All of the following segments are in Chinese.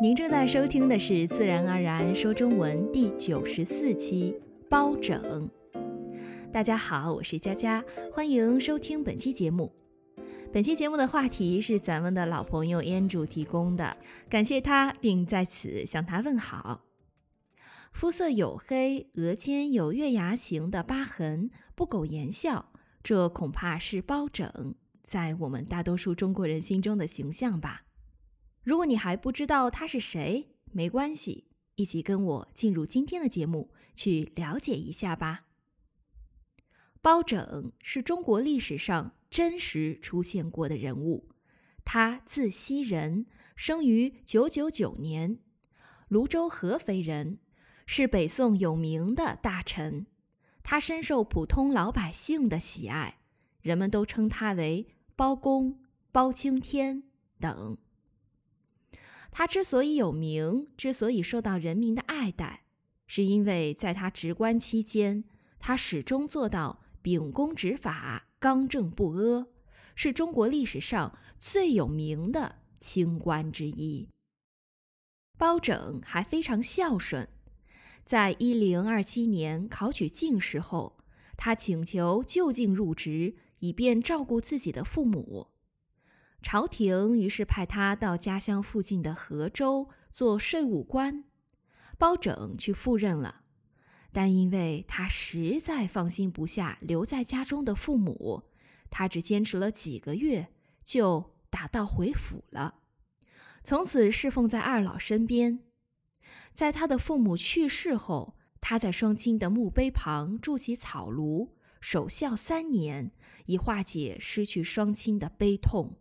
您正在收听的是《自然而然说中文》第九十四期包拯。大家好，我是佳佳，欢迎收听本期节目。本期节目的话题是咱们的老朋友 Andrew 提供的，感谢他，并在此向他问好。肤色黝黑，额间有月牙形的疤痕，不苟言笑，这恐怕是包拯在我们大多数中国人心中的形象吧。如果你还不知道他是谁，没关系，一起跟我进入今天的节目，去了解一下吧。包拯是中国历史上真实出现过的人物，他字希仁，生于九九九年，泸州合肥人，是北宋有名的大臣。他深受普通老百姓的喜爱，人们都称他为包公、包青天等。他之所以有名，之所以受到人民的爱戴，是因为在他职官期间，他始终做到。秉公执法、刚正不阿，是中国历史上最有名的清官之一。包拯还非常孝顺，在一零二七年考取进士后，他请求就近入职，以便照顾自己的父母。朝廷于是派他到家乡附近的河州做税务官，包拯去赴任了。但因为他实在放心不下留在家中的父母，他只坚持了几个月，就打道回府了。从此侍奉在二老身边。在他的父母去世后，他在双亲的墓碑旁筑起草庐，守孝三年，以化解失去双亲的悲痛。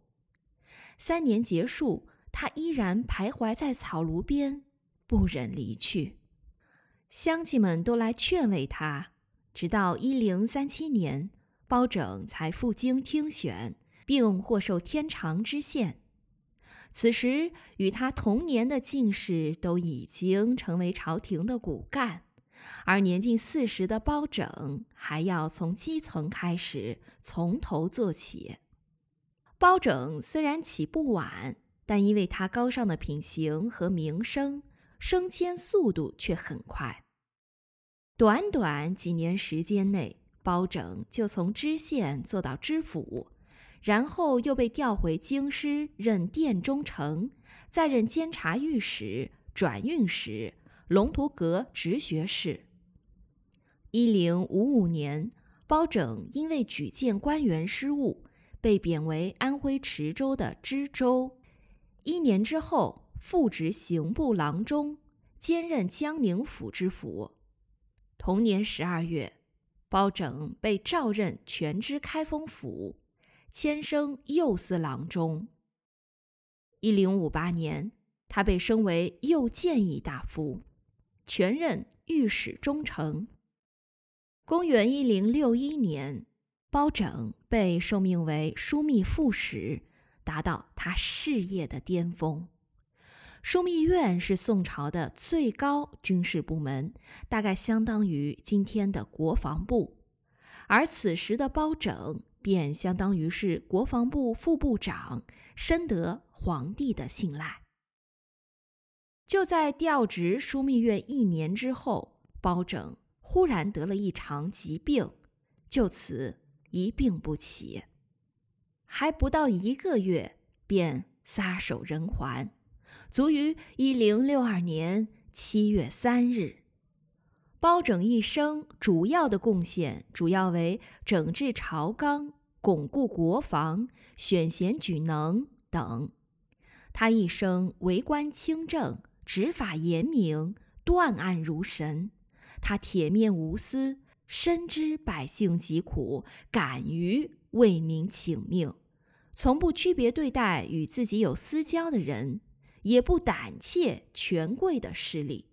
三年结束，他依然徘徊在草庐边，不忍离去。乡亲们都来劝慰他，直到一零三七年，包拯才赴京听选，并获授天长知县。此时，与他同年的进士都已经成为朝廷的骨干，而年近四十的包拯还要从基层开始，从头做起。包拯虽然起步晚，但因为他高尚的品行和名声。升迁速度却很快，短短几年时间内，包拯就从知县做到知府，然后又被调回京师任殿中丞，再任监察御史、转运使、龙图阁直学士。一零五五年，包拯因为举荐官员失误，被贬为安徽池州的知州。一年之后。复职刑部郎中，兼任江宁府知府。同年十二月，包拯被召任全知开封府，迁升右司郎中。一零五八年，他被升为右谏议大夫，全任御史中丞。公元一零六一年，包拯被受命为枢密副使，达到他事业的巅峰。枢密院是宋朝的最高军事部门，大概相当于今天的国防部，而此时的包拯便相当于是国防部副部长，深得皇帝的信赖。就在调职枢密院一年之后，包拯忽然得了一场疾病，就此一病不起，还不到一个月便撒手人寰。卒于一零六二年七月三日。包拯一生主要的贡献主要为整治朝纲、巩固国防、选贤举能等。他一生为官清正，执法严明，断案如神。他铁面无私，深知百姓疾苦，敢于为民请命，从不区别对待与自己有私交的人。也不胆怯权贵的势力。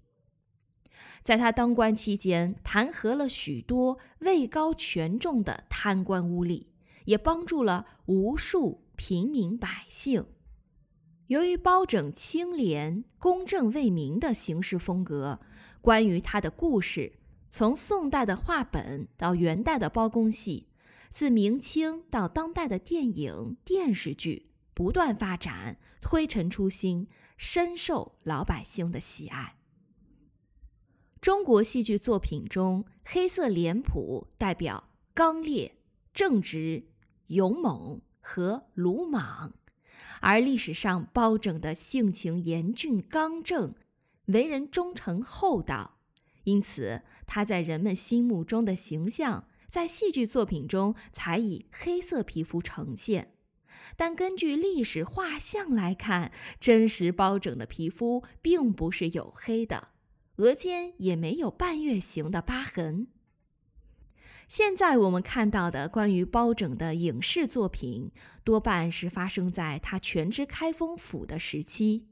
在他当官期间，弹劾了许多位高权重的贪官污吏，也帮助了无数平民百姓。由于包拯清廉、公正为民的行事风格，关于他的故事，从宋代的话本到元代的包公戏，自明清到当代的电影、电视剧，不断发展，推陈出新。深受老百姓的喜爱。中国戏剧作品中，黑色脸谱代表刚烈、正直、勇猛和鲁莽，而历史上包拯的性情严峻刚正，为人忠诚厚道，因此他在人们心目中的形象。在戏剧作品中才以黑色皮肤呈现，但根据历史画像来看，真实包拯的皮肤并不是黝黑的，额间也没有半月形的疤痕。现在我们看到的关于包拯的影视作品，多半是发生在他全知开封府的时期。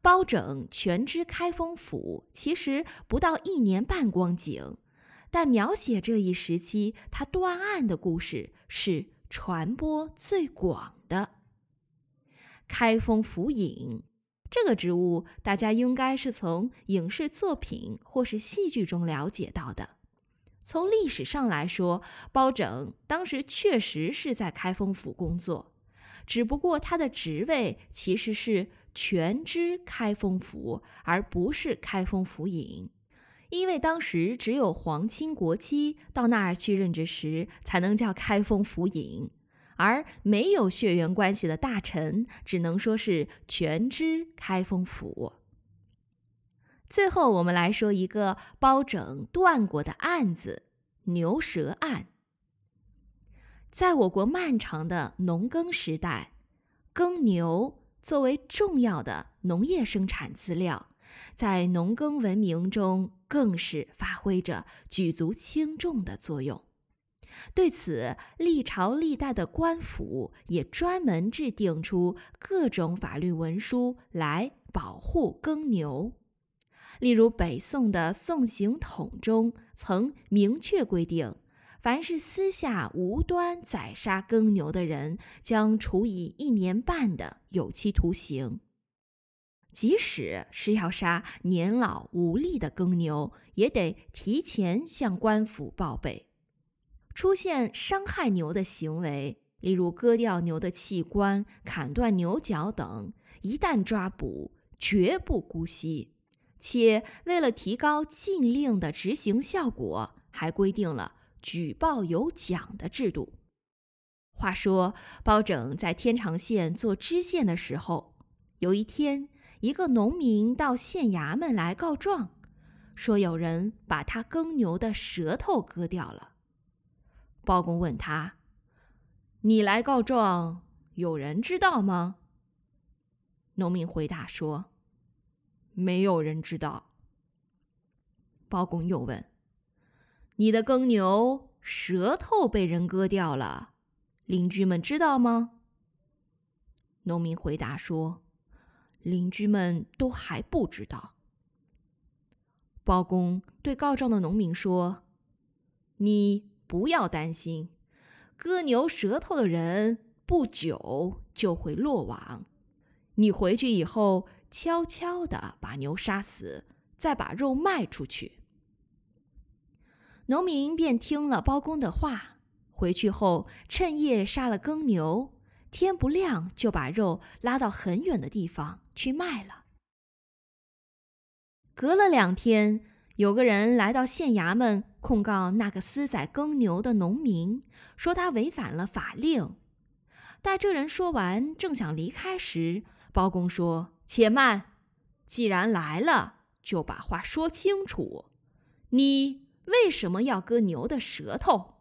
包拯全知开封府其实不到一年半光景。但描写这一时期他断案的故事是传播最广的。开封府尹这个职务，大家应该是从影视作品或是戏剧中了解到的。从历史上来说，包拯当时确实是在开封府工作，只不过他的职位其实是全知开封府，而不是开封府尹。因为当时只有皇亲国戚到那儿去任职时，才能叫开封府尹，而没有血缘关系的大臣，只能说是全知开封府。最后，我们来说一个包拯断过的案子——牛舌案。在我国漫长的农耕时代，耕牛作为重要的农业生产资料。在农耕文明中，更是发挥着举足轻重的作用。对此，历朝历代的官府也专门制定出各种法律文书来保护耕牛。例如，北宋的《宋刑统》中曾明确规定，凡是私下无端宰杀耕牛的人，将处以一年半的有期徒刑。即使是要杀年老无力的耕牛，也得提前向官府报备。出现伤害牛的行为，例如割掉牛的器官、砍断牛角等，一旦抓捕，绝不姑息。且为了提高禁令的执行效果，还规定了举报有奖的制度。话说，包拯在天长县做知县的时候，有一天。一个农民到县衙门来告状，说有人把他耕牛的舌头割掉了。包公问他：“你来告状，有人知道吗？”农民回答说：“没有人知道。”包公又问：“你的耕牛舌头被人割掉了，邻居们知道吗？”农民回答说。邻居们都还不知道。包公对告状的农民说：“你不要担心，割牛舌头的人不久就会落网。你回去以后，悄悄的把牛杀死，再把肉卖出去。”农民便听了包公的话，回去后趁夜杀了耕牛。天不亮就把肉拉到很远的地方去卖了。隔了两天，有个人来到县衙门控告那个私宰耕牛的农民，说他违反了法令。待这人说完，正想离开时，包公说：“且慢，既然来了，就把话说清楚。你为什么要割牛的舌头？”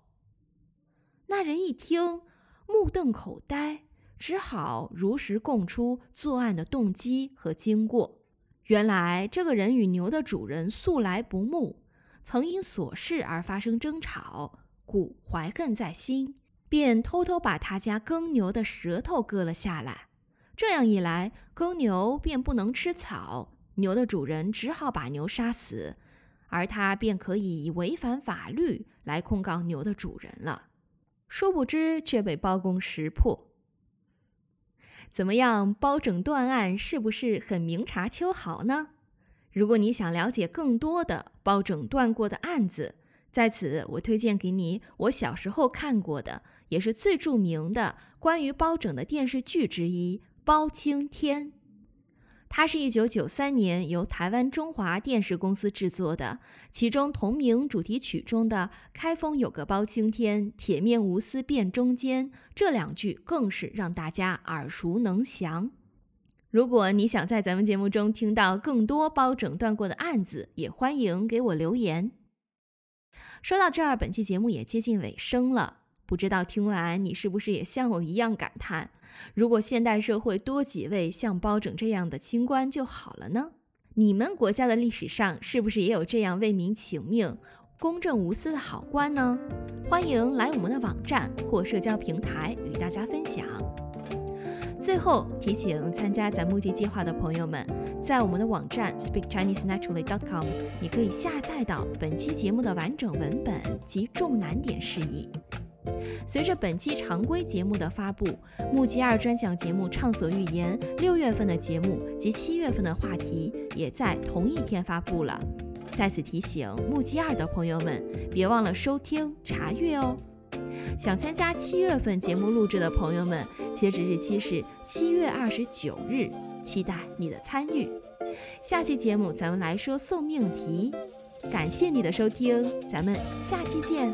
那人一听。目瞪口呆，只好如实供出作案的动机和经过。原来，这个人与牛的主人素来不睦，曾因琐事而发生争吵，故怀恨在心，便偷偷把他家耕牛的舌头割了下来。这样一来，耕牛便不能吃草，牛的主人只好把牛杀死，而他便可以以违反法律来控告牛的主人了。殊不知却被包公识破。怎么样，包拯断案是不是很明察秋毫呢？如果你想了解更多的包拯断过的案子，在此我推荐给你我小时候看过的，也是最著名的关于包拯的电视剧之一《包青天》。它是一九九三年由台湾中华电视公司制作的，其中同名主题曲中的“开封有个包青天，铁面无私辨忠奸”这两句更是让大家耳熟能详。如果你想在咱们节目中听到更多包拯断过的案子，也欢迎给我留言。说到这儿，本期节目也接近尾声了。不知道听完你是不是也像我一样感叹：如果现代社会多几位像包拯这样的清官就好了呢？你们国家的历史上是不是也有这样为民请命、公正无私的好官呢？欢迎来我们的网站或社交平台与大家分享。最后提醒参加咱募集计划的朋友们，在我们的网站 speakchinesenaturally.com，你可以下载到本期节目的完整文本及重难点释义。随着本期常规节目的发布，木吉二专享节目《畅所欲言》六月份的节目及七月份的话题也在同一天发布了。在此提醒木吉二的朋友们，别忘了收听查阅哦。想参加七月份节目录制的朋友们，截止日期是七月二十九日，期待你的参与。下期节目咱们来说送命题，感谢你的收听，咱们下期见。